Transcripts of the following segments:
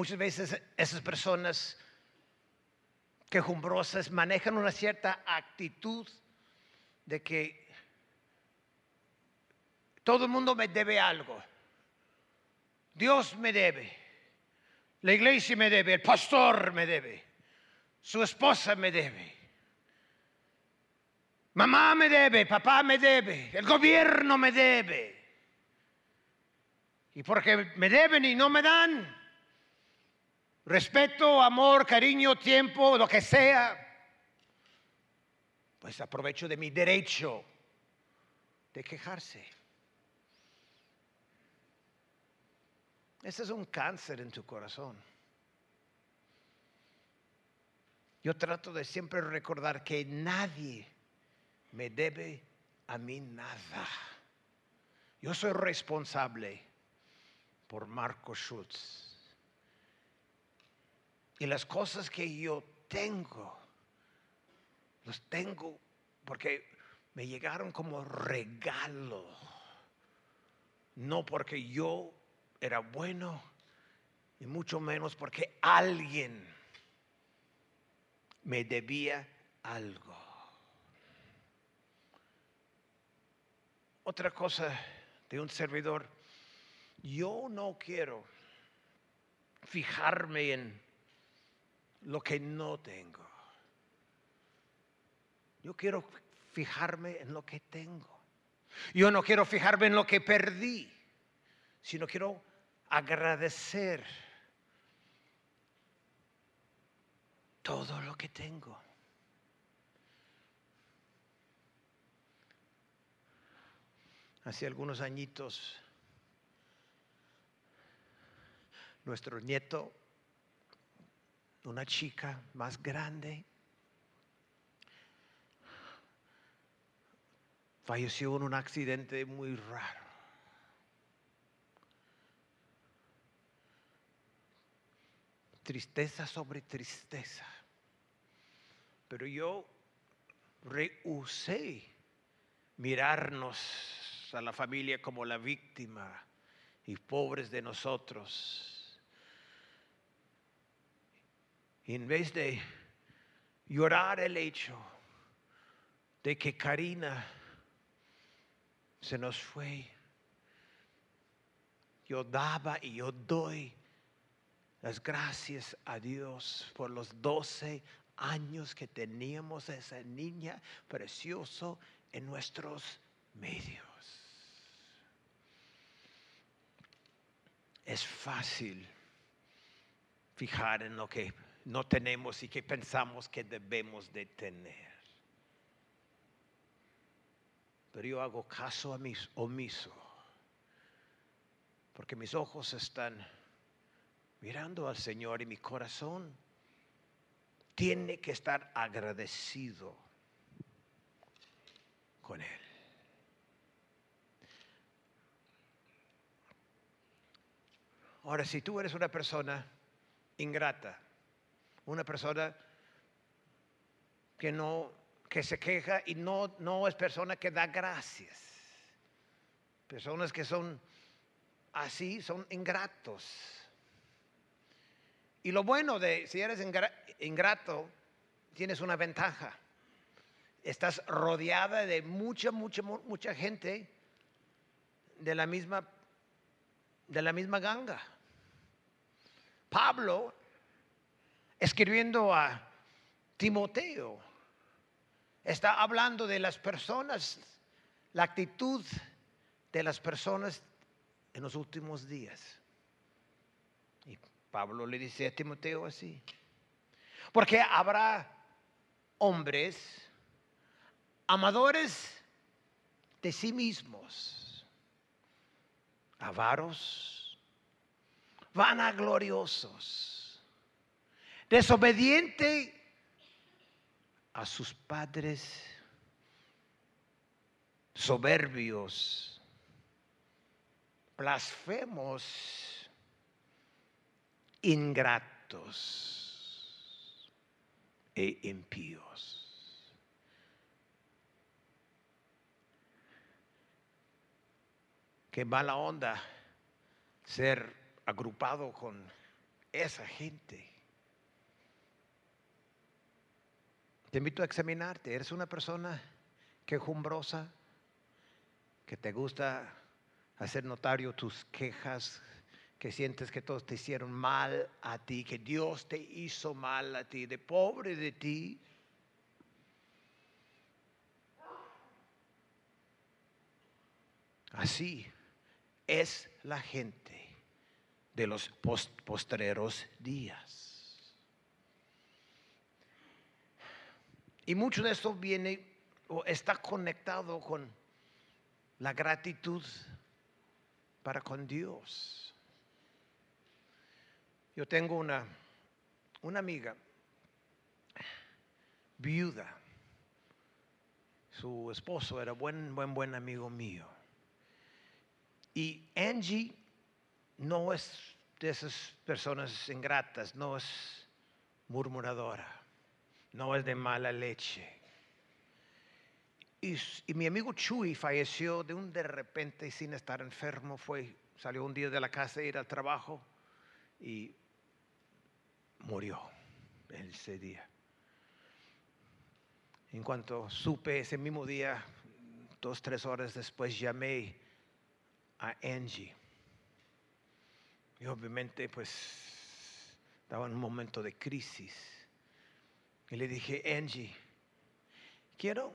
muchas veces esas personas quejumbrosas manejan una cierta actitud de que todo el mundo me debe algo. Dios me debe, la iglesia me debe, el pastor me debe, su esposa me debe, mamá me debe, papá me debe, el gobierno me debe. Y porque me deben y no me dan, respeto, amor, cariño, tiempo, lo que sea, pues aprovecho de mi derecho de quejarse. Ese es un cáncer en tu corazón. Yo trato de siempre recordar que nadie me debe a mí nada. Yo soy responsable por Marco Schutz. Y las cosas que yo tengo, los tengo porque me llegaron como regalo. No porque yo era bueno y mucho menos porque alguien me debía algo. Otra cosa de un servidor, yo no quiero fijarme en lo que no tengo. Yo quiero fijarme en lo que tengo. Yo no quiero fijarme en lo que perdí, sino quiero agradecer todo lo que tengo. Hace algunos añitos, nuestro nieto, una chica más grande, falleció en un accidente muy raro. Tristeza sobre tristeza. Pero yo rehusé mirarnos a la familia como la víctima y pobres de nosotros. Y en vez de llorar el hecho de que Karina se nos fue, yo daba y yo doy las gracias a Dios por los 12 años que teníamos a esa niña precioso en nuestros medios. Es fácil fijar en lo que no tenemos y que pensamos que debemos de tener. Pero yo hago caso a mis omiso, porque mis ojos están mirando al Señor y mi corazón tiene que estar agradecido con Él. Ahora, si tú eres una persona ingrata, una persona que no que se queja y no, no es persona que da gracias. Personas que son así son ingratos. Y lo bueno de si eres ingrato, tienes una ventaja. Estás rodeada de mucha, mucha, mucha gente de la misma, de la misma ganga. Pablo, escribiendo a Timoteo, está hablando de las personas, la actitud de las personas en los últimos días. Y Pablo le dice a Timoteo así. Porque habrá hombres amadores de sí mismos, avaros, vanagloriosos, desobediente a sus padres, soberbios, blasfemos ingratos e impíos. Qué mala onda ser agrupado con esa gente. Te invito a examinarte. ¿Eres una persona quejumbrosa? ¿Que te gusta hacer notario tus quejas? ¿Que sientes que todos te hicieron mal a ti? ¿Que Dios te hizo mal a ti? ¿De pobre de ti? Así es la gente de los postreros días. Y mucho de esto viene o está conectado con la gratitud para con Dios. Yo tengo una, una amiga viuda. Su esposo era buen, buen, buen amigo mío. Y Angie no es de esas personas ingratas, no es murmuradora, no es de mala leche. Y, mi amigo Chuy falleció de un de repente sin estar enfermo. Fue, salió un día de la casa a ir al trabajo y murió ese día. En cuanto supe ese mismo día, dos, tres horas después llamé a Angie. Y obviamente pues estaba en un momento de crisis. Y le dije, Angie, quiero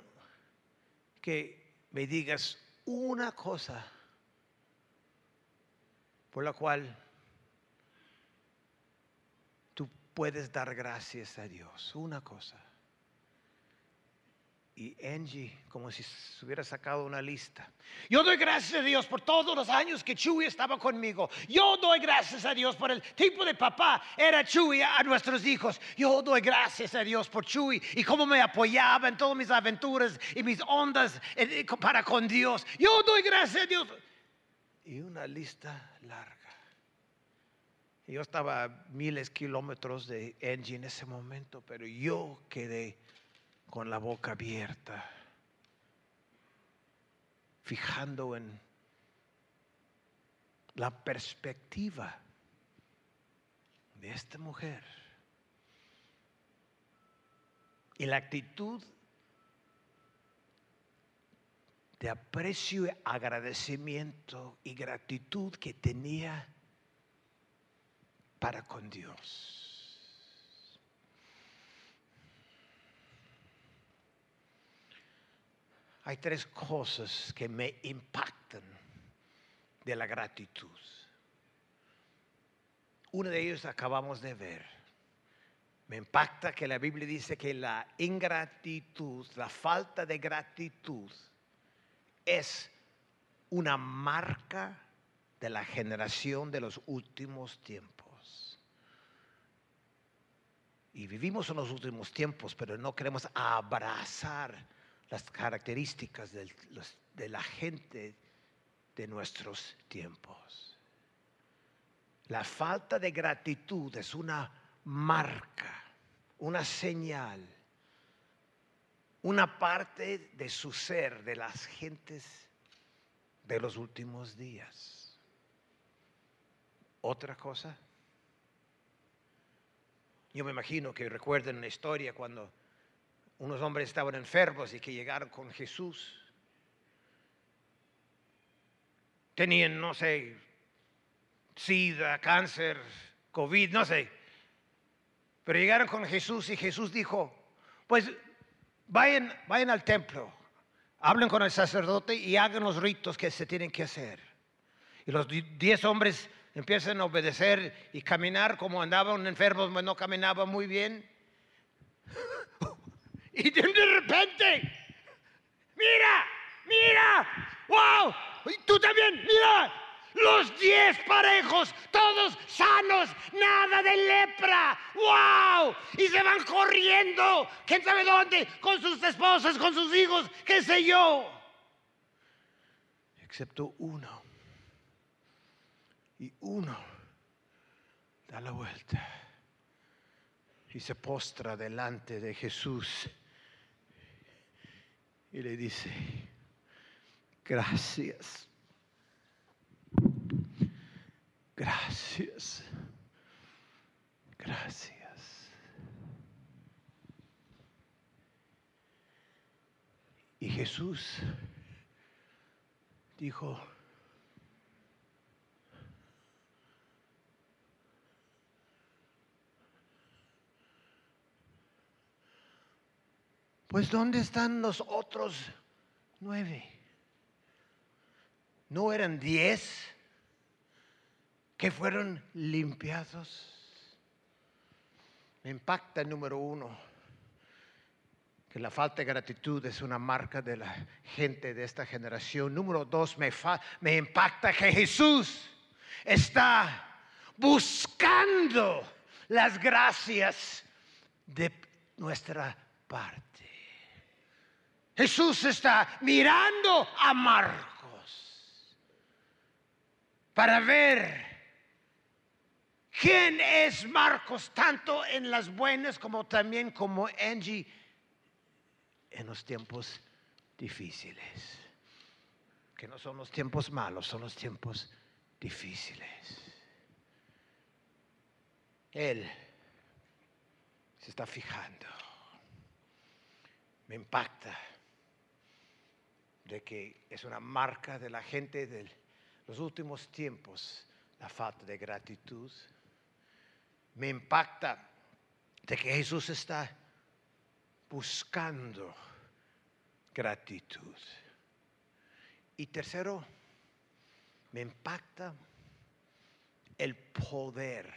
que me digas una cosa por la cual tú puedes dar gracias a Dios. Una cosa. Y Angie, como si se hubiera sacado una lista. Yo doy gracias a Dios por todos los años que Chuy estaba conmigo. Yo doy gracias a Dios por el tipo de papá era Chuy a nuestros hijos. Yo doy gracias a Dios por Chuy y cómo me apoyaba en todas mis aventuras y mis ondas eh, eh, para con Dios. Yo doy gracias a Dios. Y una lista larga. Yo estaba a miles de kilómetros de Angie en ese momento, pero yo quedé con la boca abierta, fijando en la perspectiva de esta mujer y la actitud de aprecio, agradecimiento y gratitud que tenía para con Dios. Hay tres cosas que me impactan de la gratitud. Uno de ellos acabamos de ver. Me impacta que la Biblia dice que la ingratitud, la falta de gratitud, es una marca de la generación de los últimos tiempos. Y vivimos en los últimos tiempos, pero no queremos abrazar las características de la gente de nuestros tiempos. La falta de gratitud es una marca, una señal, una parte de su ser de las gentes de los últimos días. Otra cosa, yo me imagino que recuerden la historia cuando unos hombres estaban enfermos y que llegaron con Jesús. Tenían, no sé, sida, cáncer, COVID, no sé. Pero llegaron con Jesús y Jesús dijo, pues vayan, vayan al templo, hablen con el sacerdote y hagan los ritos que se tienen que hacer. Y los diez hombres empiezan a obedecer y caminar como andaban enfermos, no caminaban muy bien. Y de repente, mira, mira, wow, y tú también, mira, los diez parejos, todos sanos, nada de lepra, wow, y se van corriendo, quién sabe dónde, con sus esposas, con sus hijos, qué sé yo, excepto uno, y uno da la vuelta y se postra delante de Jesús y le dice, gracias, gracias, gracias. Y Jesús dijo, pues ¿dónde están los otros nueve? ¿No eran diez que fueron limpiados? Me impacta el número uno, que la falta de gratitud es una marca de la gente de esta generación. Número dos, me, me impacta que Jesús está buscando las gracias de nuestra parte. Jesús está mirando a Marcos para ver quién es Marcos, tanto en las buenas como también como Angie en los tiempos difíciles. Que no son los tiempos malos, son los tiempos difíciles. Él se está fijando. Me impacta de que es una marca de la gente de los últimos tiempos, la falta de gratitud. Me impacta de que Jesús está buscando gratitud. Y tercero, me impacta el poder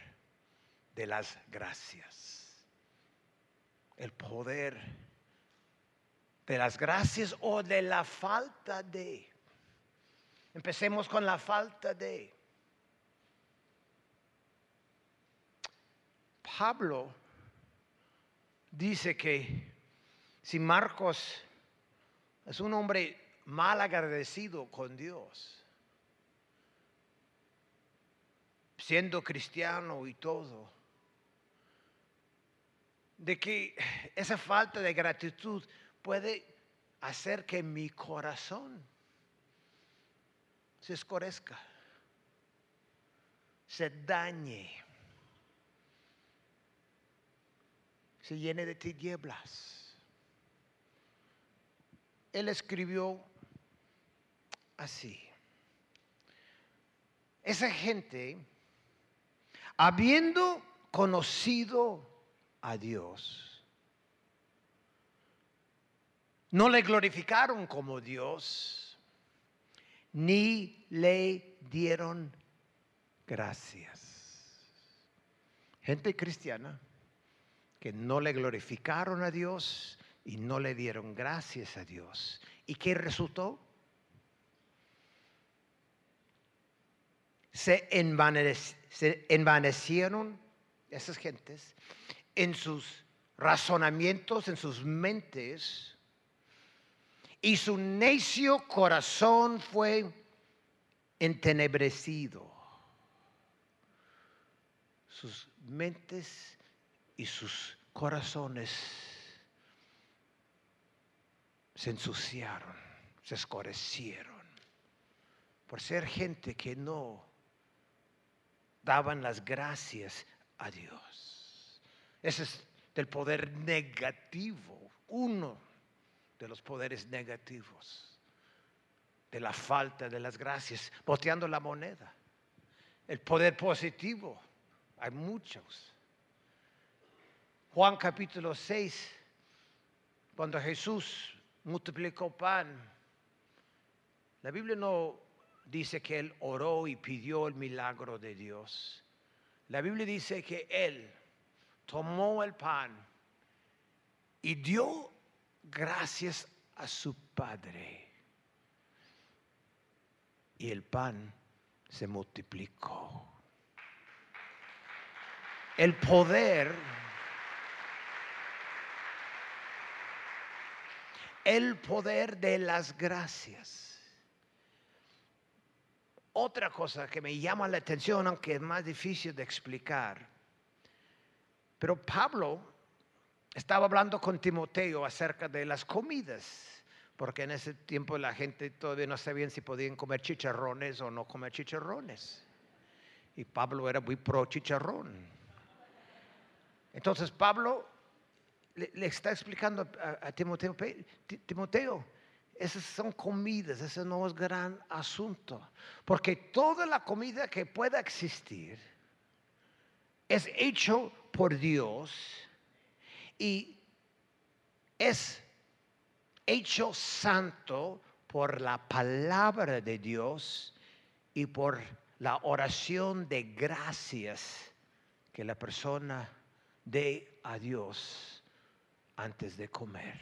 de las gracias. El poder de las gracias o de la falta de. Empecemos con la falta de. Pablo dice que si Marcos es un hombre mal agradecido con Dios, siendo cristiano y todo, de que esa falta de gratitud puede hacer que mi corazón se escorezca, se dañe, se llene de tinieblas. Él escribió así. Esa gente, habiendo conocido a Dios, no le glorificaron como Dios, ni le dieron gracias. Gente cristiana que no le glorificaron a Dios y no le dieron gracias a Dios. ¿Y qué resultó? Se, se envanecieron esas gentes en sus razonamientos, en sus mentes, y su necio corazón fue entenebrecido. Sus mentes y sus corazones se ensuciaron, se escurecieron por ser gente que no daban las gracias a Dios. Ese es del poder negativo, uno de los poderes negativos, de la falta de las gracias, boteando la moneda. El poder positivo, hay muchos. Juan capítulo 6, cuando Jesús multiplicó pan, la Biblia no dice que él oró y pidió el milagro de Dios. La Biblia dice que él tomó el pan y dio gracias a su Padre. Y el pan se multiplicó. El poder, el poder de las gracias. Otra cosa que me llama la atención, aunque es más difícil de explicar, pero Pablo estaba hablando con Timoteo acerca de las comidas, porque en ese tiempo la gente todavía no sabía si podían comer chicharrones o no comer chicharrones. Y Pablo era muy pro chicharrón. Entonces Pablo le, está explicando a, Timoteo, "Pe- Ti- Timoteo, esas son comidas, ese no es gran asunto, porque toda la comida que pueda existir es hecho por Dios y es hecho santo por la palabra de Dios y por la oración de gracias que la persona dé a Dios antes de comer.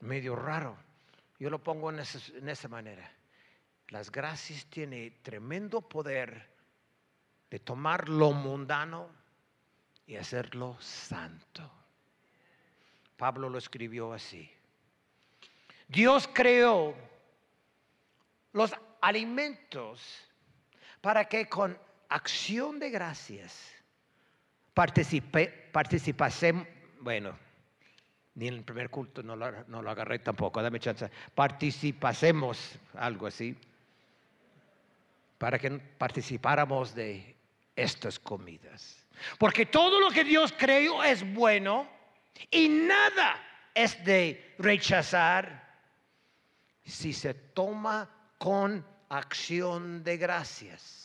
Medio raro. Yo lo pongo en, ese- en esa manera. Las gracias tienen tremendo poder de tomar lo mundano y hacerlo santo. Pablo lo escribió así. Dios creó los alimentos para que con acción de gracias participe, participasem- bueno, ni en el primer culto no lo, no lo agarré tampoco, dame chance, participásemos, algo así, para que participáramos de estas comidas. Porque todo lo que Dios creó es bueno y nada es de rechazar si se toma con acción de gracias.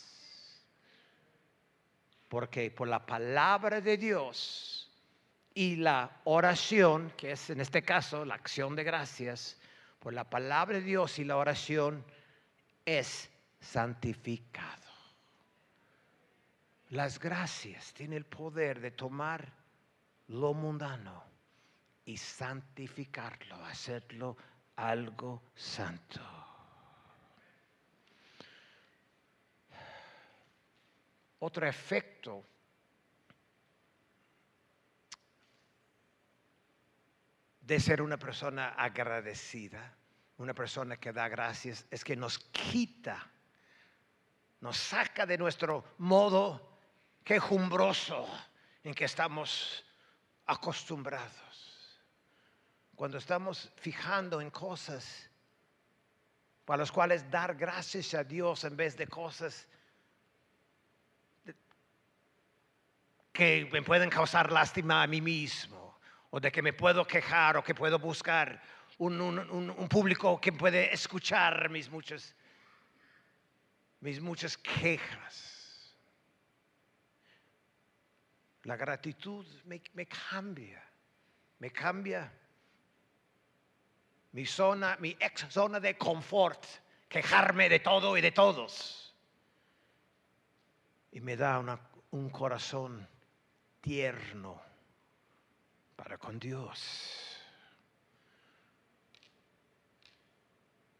Porque por la palabra de Dios y la oración, que es en este caso la acción de gracias, por la palabra de Dios y la oración es santificado. Las gracias tienen el poder de tomar lo mundano y santificarlo, hacerlo algo santo. Otro efecto de ser una persona agradecida, una persona que da gracias, es que nos quita, nos saca de nuestro modo quejumbroso en que estamos acostumbrados. Cuando estamos fijando en cosas para las cuales dar gracias a Dios en vez de cosas que me pueden causar lástima a mí mismo, o de que me puedo quejar, o que puedo buscar un, un- un- un público que puede escuchar mis muchas, mis muchas quejas. La gratitud me, cambia, me cambia mi zona, mi ex zona de confort, quejarme de todo y de todos. Y me da un corazón tierno para con Dios.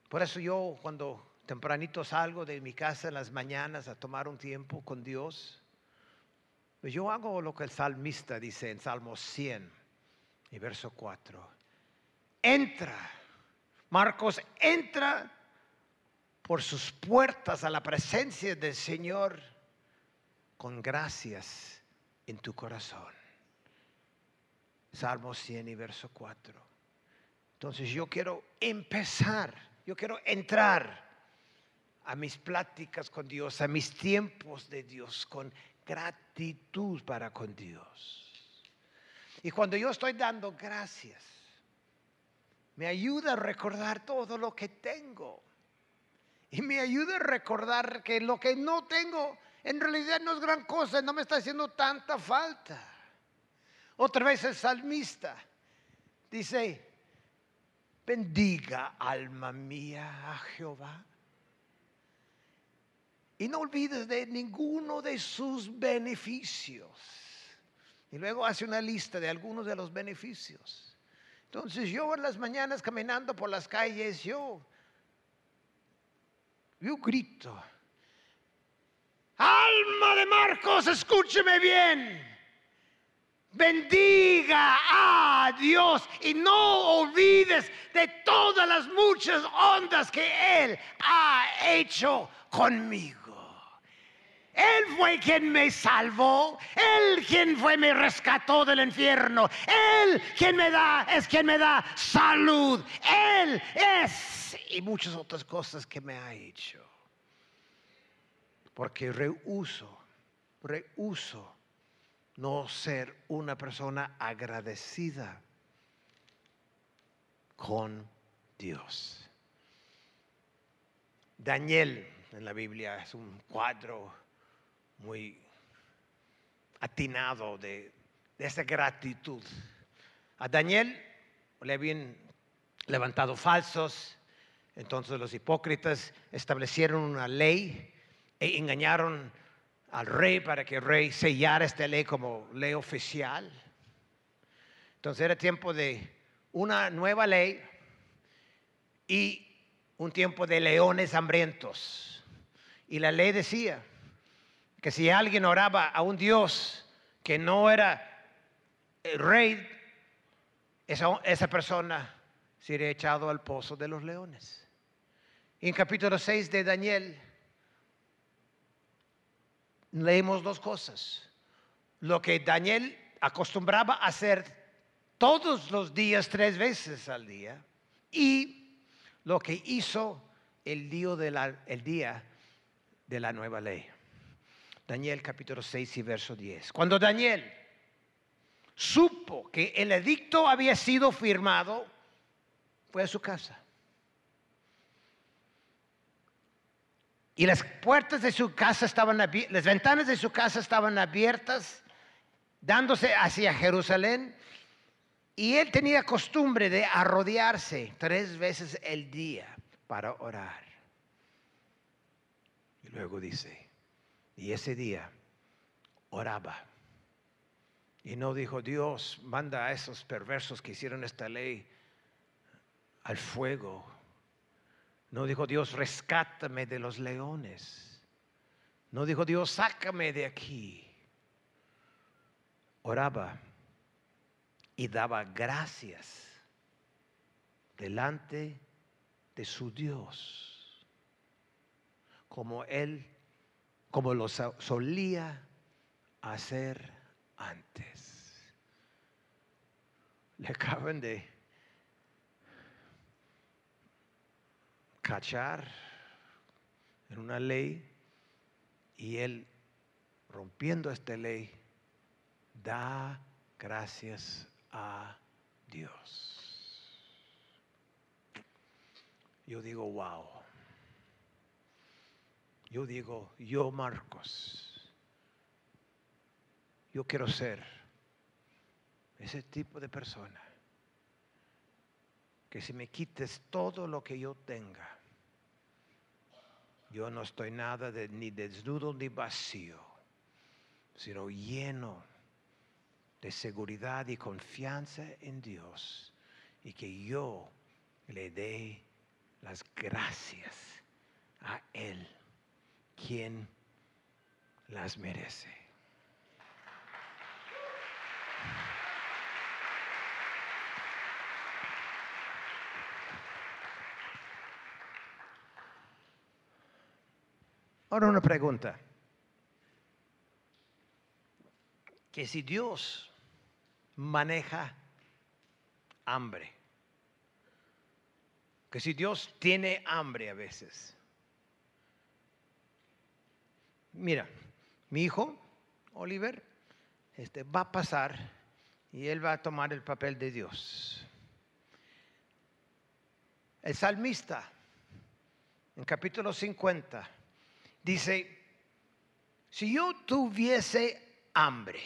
Por eso yo cuando tempranito salgo de mi casa en las mañanas a tomar un tiempo con Dios, yo hago lo que el salmista dice en Salmo 100 y verso 4. Entra, Marcos, entra por sus puertas a la presencia del Señor con gracias en tu corazón. Salmo 100 y verso 4. Entonces yo quiero empezar, yo quiero entrar a mis pláticas con Dios, a mis tiempos de Dios, con gratitud para con Dios. Y cuando yo estoy dando gracias, me ayuda a recordar todo lo que tengo. Y me ayuda a recordar que lo que no tengo en realidad no es gran cosa, no me está haciendo tanta falta. Otra vez el salmista dice, bendiga alma mía a Jehová. Y no olvides de ninguno de sus beneficios. Y luego hace una lista de algunos de los beneficios. Entonces yo en las mañanas caminando por las calles, yo, yo grito, alma de Marcos, escúcheme bien. Bendiga a Dios y no olvides de todas las muchas ondas que Él ha hecho conmigo. Él fue quien me salvó, Él quien fue me rescató del infierno, Él quien me da, es quien me da salud, Él es y muchas otras cosas que me ha hecho. Porque rehuso, rehuso no ser una persona agradecida con Dios. Daniel en la Biblia es un cuadro muy atinado de, de esa gratitud. A Daniel le habían levantado falsos, entonces los hipócritas establecieron una ley e engañaron al rey para que el rey sellara esta ley como ley oficial. Entonces era tiempo de una nueva ley y un tiempo de leones hambrientos. Y la ley decía que si alguien oraba a un Dios que no era el rey, esa, esa persona sería echado al pozo de los leones. En capítulo 6 de Daniel leemos dos cosas. Lo que Daniel acostumbraba a hacer todos los días, tres veces al día, y lo que hizo el día de la, el día de la nueva ley. Daniel capítulo 6 y verso 10. Cuando Daniel supo que el edicto había sido firmado, fue a su casa. Y las puertas de su casa estaban abiertas, las ventanas de su casa estaban abiertas, dándose hacia Jerusalén. Y él tenía costumbre de arrodillarse tres veces el día para orar. Y luego dice, y ese día oraba. Y no dijo, Dios, manda a esos perversos que hicieron esta ley al fuego no dijo Dios, rescátame de los leones. No dijo Dios, sácame de aquí. Oraba y daba gracias delante de su Dios, como él, como lo solía hacer antes. Le acaban de cachar en una ley y él, rompiendo esta ley, da gracias a Dios. Yo digo, wow. Yo digo, yo Marcos, yo quiero ser ese tipo de persona que si me quites todo lo que yo tenga, yo no estoy nada de, ni desnudo ni vacío, sino lleno de seguridad y confianza en Dios y que yo le dé las gracias a Él, quien las merece. Ahora una pregunta. Que si Dios maneja hambre, que si Dios tiene hambre a veces. Mira, mi hijo, Oliver, este, va a pasar y él va a tomar el papel de Dios. El salmista, en capítulo 50, dice, si yo tuviese hambre,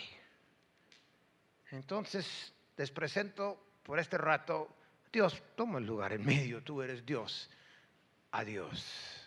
entonces les presento por este rato, Dios, toma el lugar en medio, tú eres Dios, adiós.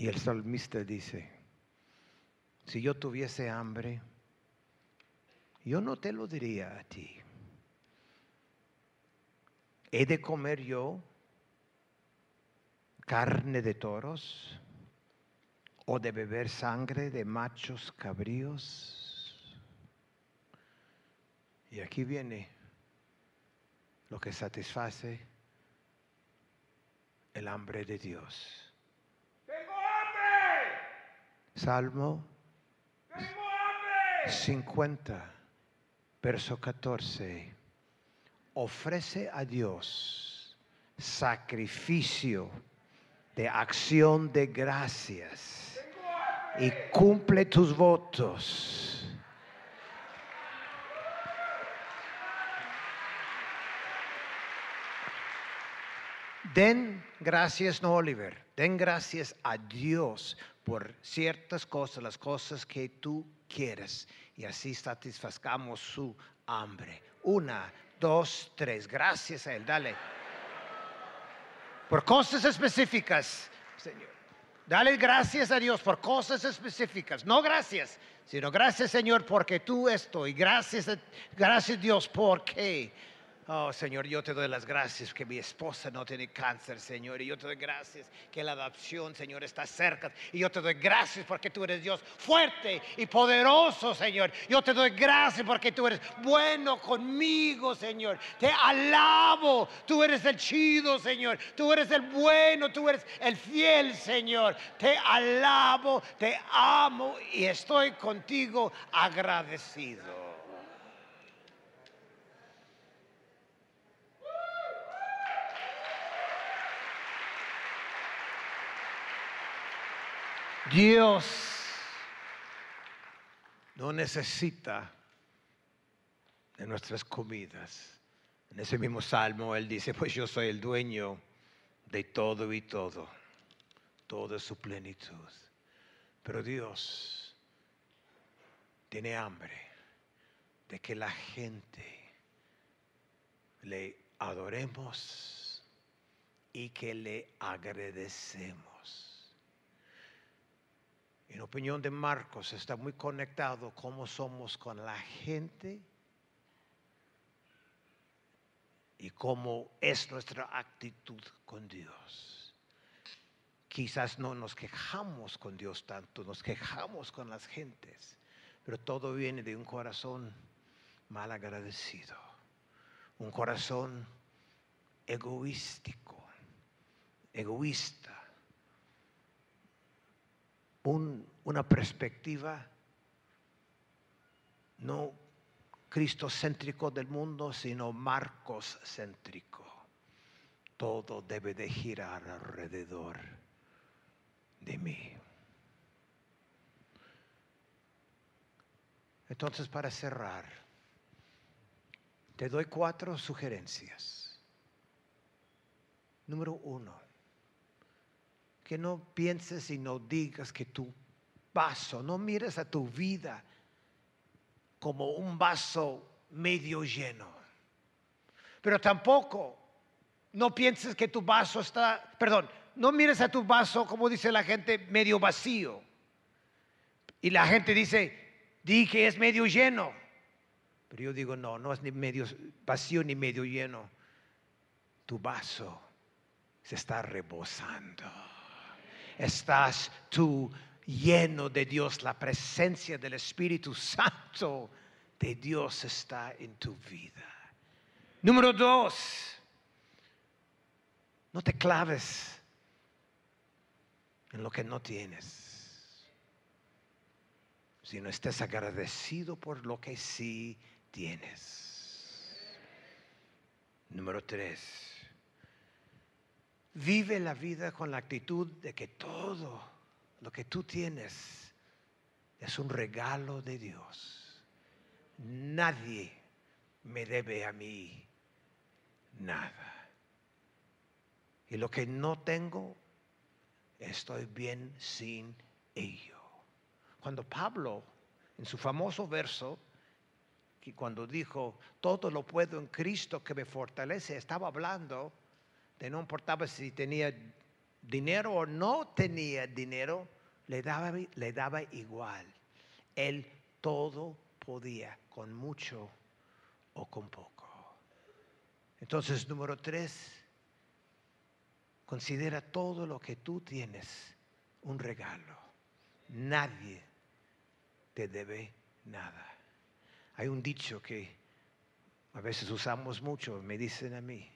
Y el salmista dice, si yo tuviese hambre, yo no te lo diría a ti. ¿He de comer yo carne de toros o de beber sangre de machos cabríos? Y aquí viene lo que satisface el hambre de Dios. Salmo Tengo hambre. 50, verso 14. Ofrece a Dios sacrificio de acción de gracias y cumple tus votos. Den gracias, no Oliver, den gracias a Dios por ciertas cosas, las cosas que tú quieres, y así satisfazcamos su hambre. Una, dos, tres, gracias a Él, dale. Por cosas específicas, Señor. Dale gracias a Dios por cosas específicas. No gracias, sino gracias Señor porque tú esto y gracias, gracias Dios porque. Oh Señor, yo te doy las gracias que mi esposa no tiene cáncer, Señor. Y yo te doy gracias que la adopción, Señor, está cerca. Y yo te doy gracias porque tú eres Dios fuerte y poderoso, Señor. Yo te doy gracias porque tú eres bueno conmigo, Señor. Te alabo. Tú eres el chido, Señor. Tú eres el bueno. Tú eres el fiel, Señor. Te alabo, te amo y estoy contigo agradecido. Dios no necesita de nuestras comidas. En ese mismo salmo él dice, pues yo soy el dueño de todo y todo, toda su plenitud. Pero Dios tiene hambre de que la gente le adoremos y que le agradecemos. En opinión de Marcos está muy conectado cómo somos con la gente y cómo es nuestra actitud con Dios. Quizás no nos quejamos con Dios tanto, nos quejamos con las gentes, pero todo viene de un corazón mal agradecido, un corazón egoístico, egoísta, un- una perspectiva no cristocéntrico del mundo, sino Marcos céntrico. Todo debe de girar alrededor de mí. Entonces, para cerrar, te doy cuatro sugerencias. Número uno, que no pienses y no digas que tu vaso, no mires a tu vida como un vaso medio lleno. Pero tampoco no pienses que tu vaso está, perdón, no mires a tu vaso como dice la gente medio vacío. Y la gente dice, di que es medio lleno. Pero yo digo, no, no es ni medio vacío ni medio lleno. Tu vaso se está rebosando. Estás tú lleno de Dios. La presencia del Espíritu Santo de Dios está en tu vida. Número dos, no te claves en lo que no tienes, sino estés agradecido por lo que sí tienes. Número tres, vive la vida con la actitud de que todo lo que tú tienes es un regalo de Dios. Nadie me debe a mí nada. Y lo que no tengo, estoy bien sin ello. Cuando Pablo, en su famoso verso, que cuando dijo, todo lo puedo en Cristo que me fortalece, estaba hablando no importaba si tenía dinero o no tenía dinero, le daba, le daba igual. Él todo podía, con mucho o con poco. Entonces, número tres, considera todo lo que tú tienes un regalo. Nadie te debe nada. Hay un dicho que a veces usamos mucho, me dicen a mí,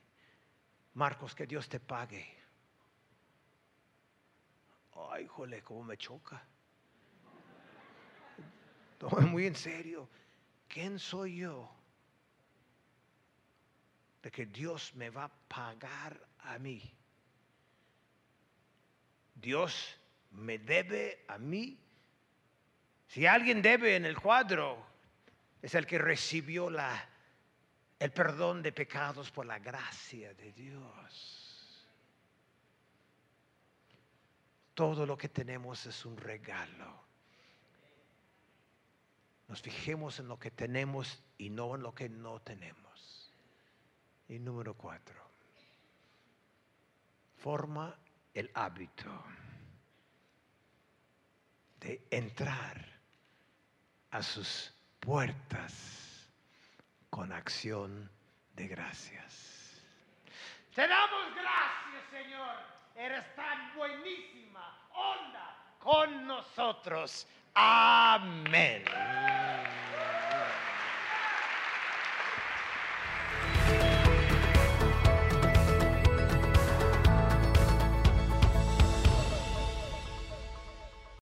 Marcos, que Dios te pague. Ay, jole, cómo me choca. No, muy en serio. ¿Quién soy yo? De que Dios me va a pagar a mí. Dios me debe a mí. Si alguien debe en el cuadro, es el que recibió la, el perdón de pecados por la gracia de Dios. Todo lo que tenemos es un regalo. Nos fijemos en lo que tenemos y no en lo que no tenemos. Y número cuatro, forma el hábito de entrar a sus puertas con acción de gracias. Te damos gracias, Señor. Eres tan buenísima. Onda con nosotros. Amén.